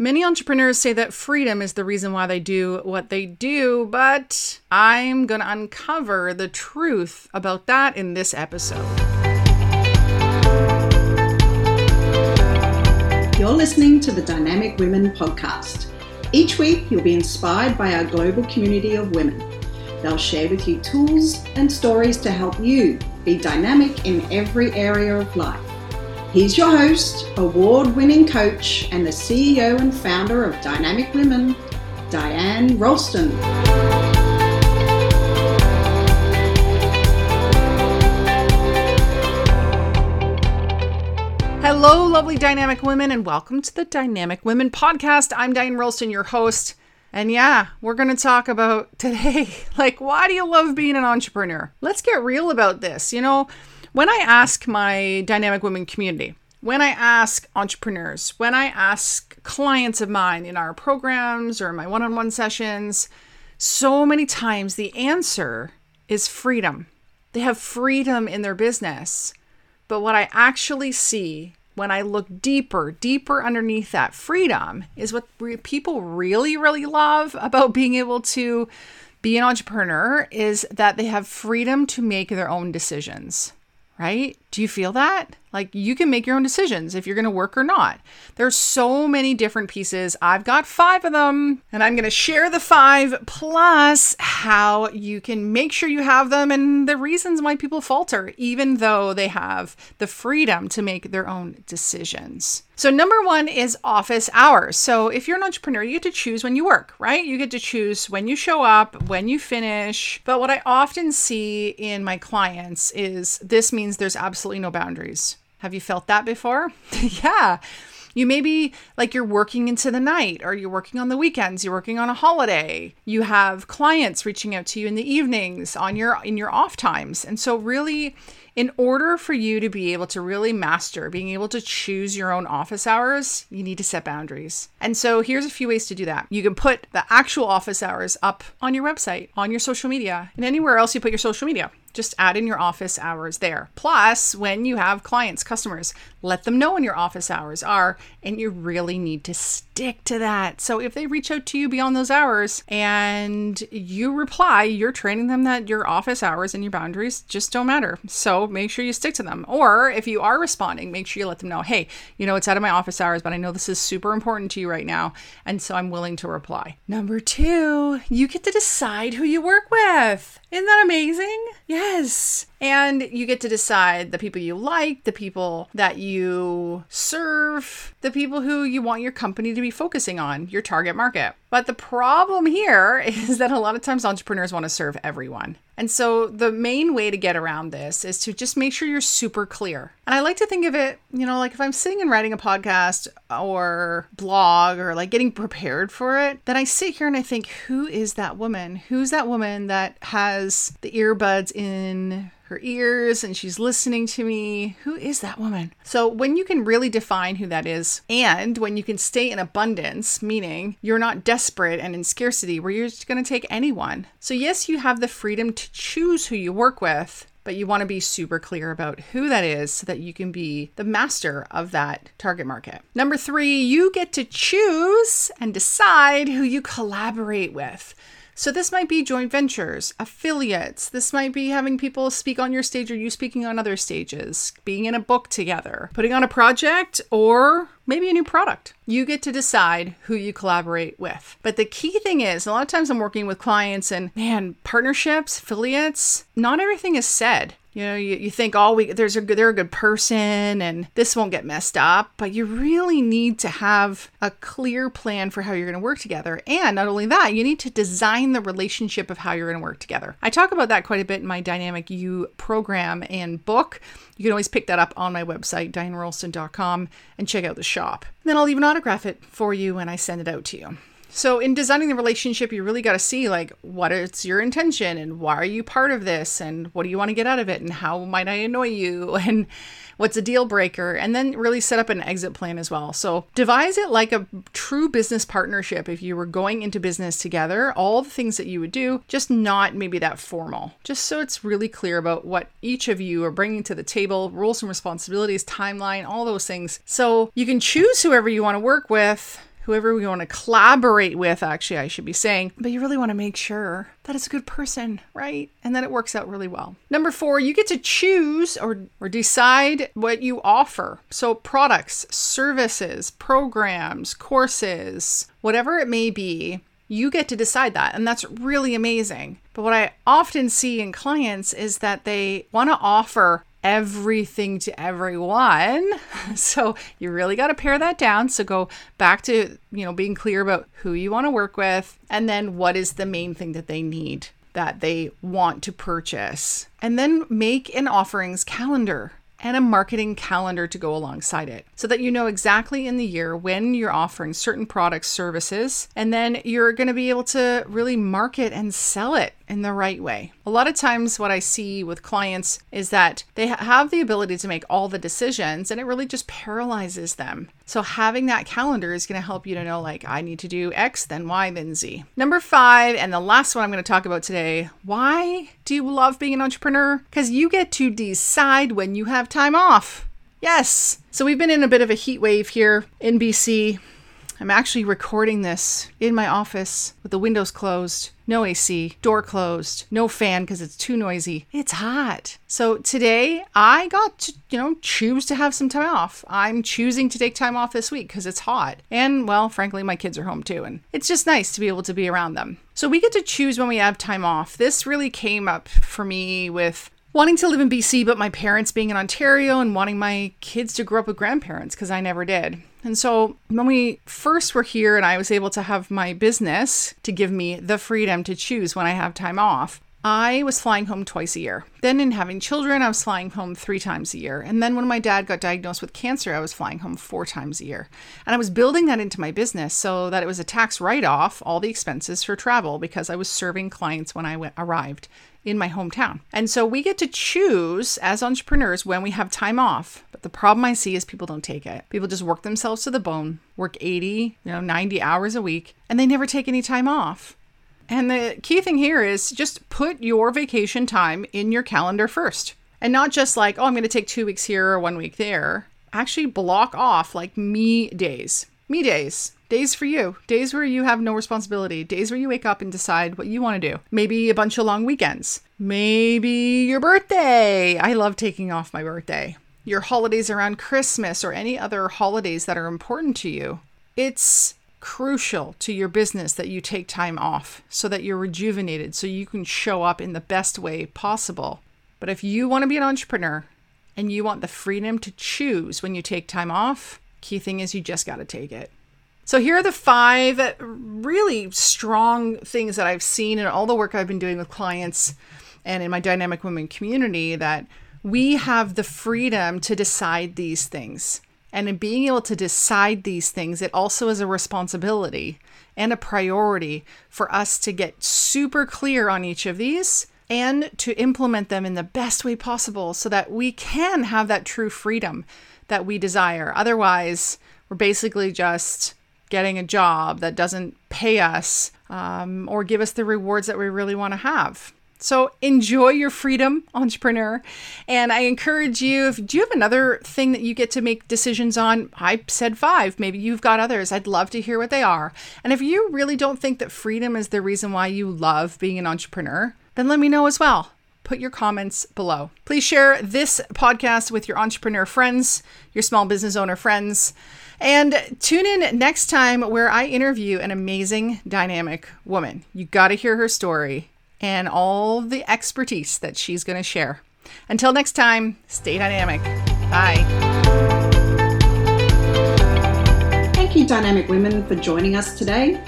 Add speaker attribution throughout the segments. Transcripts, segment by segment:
Speaker 1: Many entrepreneurs say that freedom is the reason why they do what they do, but I'm going to uncover the truth about that in this episode.
Speaker 2: You're listening to the Dynamic Women podcast. Each week, you'll be inspired by our global community of women. They'll share with you tools and stories to help you be dynamic in every area of life. He's your host, award winning coach, and the CEO and founder of Dynamic Women, Diane Rolston.
Speaker 1: Hello, lovely dynamic women, and welcome to the Dynamic Women podcast. I'm Diane Rolston, your host. And yeah, we're going to talk about today like, why do you love being an entrepreneur? Let's get real about this. You know, when I ask my dynamic women community, when I ask entrepreneurs, when I ask clients of mine in our programs or in my one on one sessions, so many times the answer is freedom. They have freedom in their business. But what I actually see when I look deeper, deeper underneath that freedom is what re- people really, really love about being able to be an entrepreneur is that they have freedom to make their own decisions right? Do you feel that? Like you can make your own decisions if you're going to work or not. There's so many different pieces. I've got 5 of them and I'm going to share the 5 plus how you can make sure you have them and the reasons why people falter even though they have the freedom to make their own decisions. So, number one is office hours. So, if you're an entrepreneur, you get to choose when you work, right? You get to choose when you show up, when you finish. But what I often see in my clients is this means there's absolutely no boundaries. Have you felt that before? yeah. You maybe like you're working into the night or you're working on the weekends, you're working on a holiday. You have clients reaching out to you in the evenings on your in your off times. And so really in order for you to be able to really master being able to choose your own office hours, you need to set boundaries. And so here's a few ways to do that. You can put the actual office hours up on your website, on your social media, and anywhere else you put your social media. Just add in your office hours there. Plus, when you have clients, customers, let them know when your office hours are, and you really need to stick to that. So if they reach out to you beyond those hours and you reply, you're training them that your office hours and your boundaries just don't matter. So make sure you stick to them. Or if you are responding, make sure you let them know, hey, you know, it's out of my office hours, but I know this is super important to you right now. And so I'm willing to reply. Number two, you get to decide who you work with. Isn't that amazing? Yes. And you get to decide the people you like, the people that you serve, the people who you want your company to be focusing on, your target market. But the problem here is that a lot of times entrepreneurs want to serve everyone. And so the main way to get around this is to just make sure you're super clear. And I like to think of it, you know, like if I'm sitting and writing a podcast or blog or like getting prepared for it, then I sit here and I think, who is that woman? Who's that woman that has the earbuds in her ears and she's listening to me. Who is that woman? So, when you can really define who that is, and when you can stay in abundance, meaning you're not desperate and in scarcity where you're just going to take anyone. So, yes, you have the freedom to choose who you work with. But you want to be super clear about who that is so that you can be the master of that target market. Number three, you get to choose and decide who you collaborate with. So this might be joint ventures, affiliates. This might be having people speak on your stage or you speaking on other stages, being in a book together, putting on a project, or maybe a new product. You get to decide who you collaborate with. But the key thing is, a lot of times I'm working with clients and man, partnerships, affiliates, not everything is said. You know, you, you think, oh, we there's a good, they're a good person and this won't get messed up, but you really need to have a clear plan for how you're going to work together. And not only that, you need to design the relationship of how you're going to work together. I talk about that quite a bit in my Dynamic You program and book. You can always pick that up on my website, dianerolston.com, and check out the shop. Then I'll even autograph it for you when I send it out to you. So in designing the relationship, you really got to see like what is your intention and why are you part of this and what do you want to get out of it and how might I annoy you and what's a deal breaker and then really set up an exit plan as well. So devise it like a true business partnership if you were going into business together, all the things that you would do, just not maybe that formal. Just so it's really clear about what each of you are bringing to the table, rules and responsibilities, timeline, all those things. So you can choose whoever you want to work with whoever we want to collaborate with, actually, I should be saying, but you really want to make sure that it's a good person, right? And that it works out really well. Number four, you get to choose or, or decide what you offer. So, products, services, programs, courses, whatever it may be, you get to decide that. And that's really amazing. But what I often see in clients is that they want to offer everything to everyone. So you really got to pare that down. So go back to, you know, being clear about who you want to work with and then what is the main thing that they need that they want to purchase. And then make an offerings calendar and a marketing calendar to go alongside it so that you know exactly in the year when you're offering certain products, services, and then you're going to be able to really market and sell it in the right way. A lot of times, what I see with clients is that they have the ability to make all the decisions and it really just paralyzes them. So, having that calendar is going to help you to know, like, I need to do X, then Y, then Z. Number five, and the last one I'm going to talk about today why do you love being an entrepreneur? Because you get to decide when you have time off. Yes. So, we've been in a bit of a heat wave here in BC. I'm actually recording this in my office with the windows closed, no AC, door closed, no fan because it's too noisy. It's hot. So today I got to, you know, choose to have some time off. I'm choosing to take time off this week because it's hot. And well, frankly, my kids are home too. And it's just nice to be able to be around them. So we get to choose when we have time off. This really came up for me with wanting to live in BC, but my parents being in Ontario and wanting my kids to grow up with grandparents because I never did. And so when we first were here and I was able to have my business to give me the freedom to choose when I have time off, I was flying home twice a year. Then, in having children, I was flying home three times a year. And then, when my dad got diagnosed with cancer, I was flying home four times a year. And I was building that into my business so that it was a tax write off, all the expenses for travel, because I was serving clients when I went, arrived in my hometown. And so we get to choose as entrepreneurs when we have time off. But the problem I see is people don't take it. People just work themselves to the bone, work 80, you know, 90 hours a week, and they never take any time off. And the key thing here is just put your vacation time in your calendar first. And not just like, oh, I'm going to take two weeks here or one week there. Actually, block off like me days. Me days. Days for you. Days where you have no responsibility. Days where you wake up and decide what you want to do. Maybe a bunch of long weekends. Maybe your birthday. I love taking off my birthday. Your holidays around Christmas or any other holidays that are important to you. It's crucial to your business that you take time off so that you're rejuvenated, so you can show up in the best way possible. But if you want to be an entrepreneur and you want the freedom to choose when you take time off, key thing is you just got to take it. So here are the five really strong things that I've seen in all the work I've been doing with clients and in my dynamic women community that we have the freedom to decide these things. And in being able to decide these things, it also is a responsibility and a priority for us to get super clear on each of these and to implement them in the best way possible so that we can have that true freedom that we desire. Otherwise, we're basically just getting a job that doesn't pay us um, or give us the rewards that we really want to have. So enjoy your freedom, entrepreneur. And I encourage you, if do you have another thing that you get to make decisions on? I said five. Maybe you've got others. I'd love to hear what they are. And if you really don't think that freedom is the reason why you love being an entrepreneur, then let me know as well. Put your comments below. Please share this podcast with your entrepreneur friends, your small business owner friends. And tune in next time where I interview an amazing, dynamic woman. You got to hear her story and all the expertise that she's going to share. Until next time, stay dynamic. Bye.
Speaker 2: Thank you, Dynamic Women, for joining us today.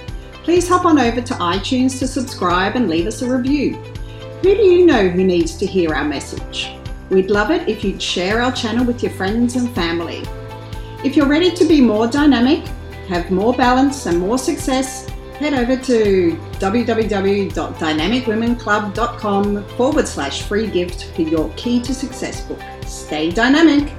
Speaker 2: Please hop on over to iTunes to subscribe and leave us a review. Who do you know who needs to hear our message? We'd love it if you'd share our channel with your friends and family. If you're ready to be more dynamic, have more balance, and more success, head over to www.dynamicwomenclub.com forward slash free gift for your Key to Success book. Stay dynamic.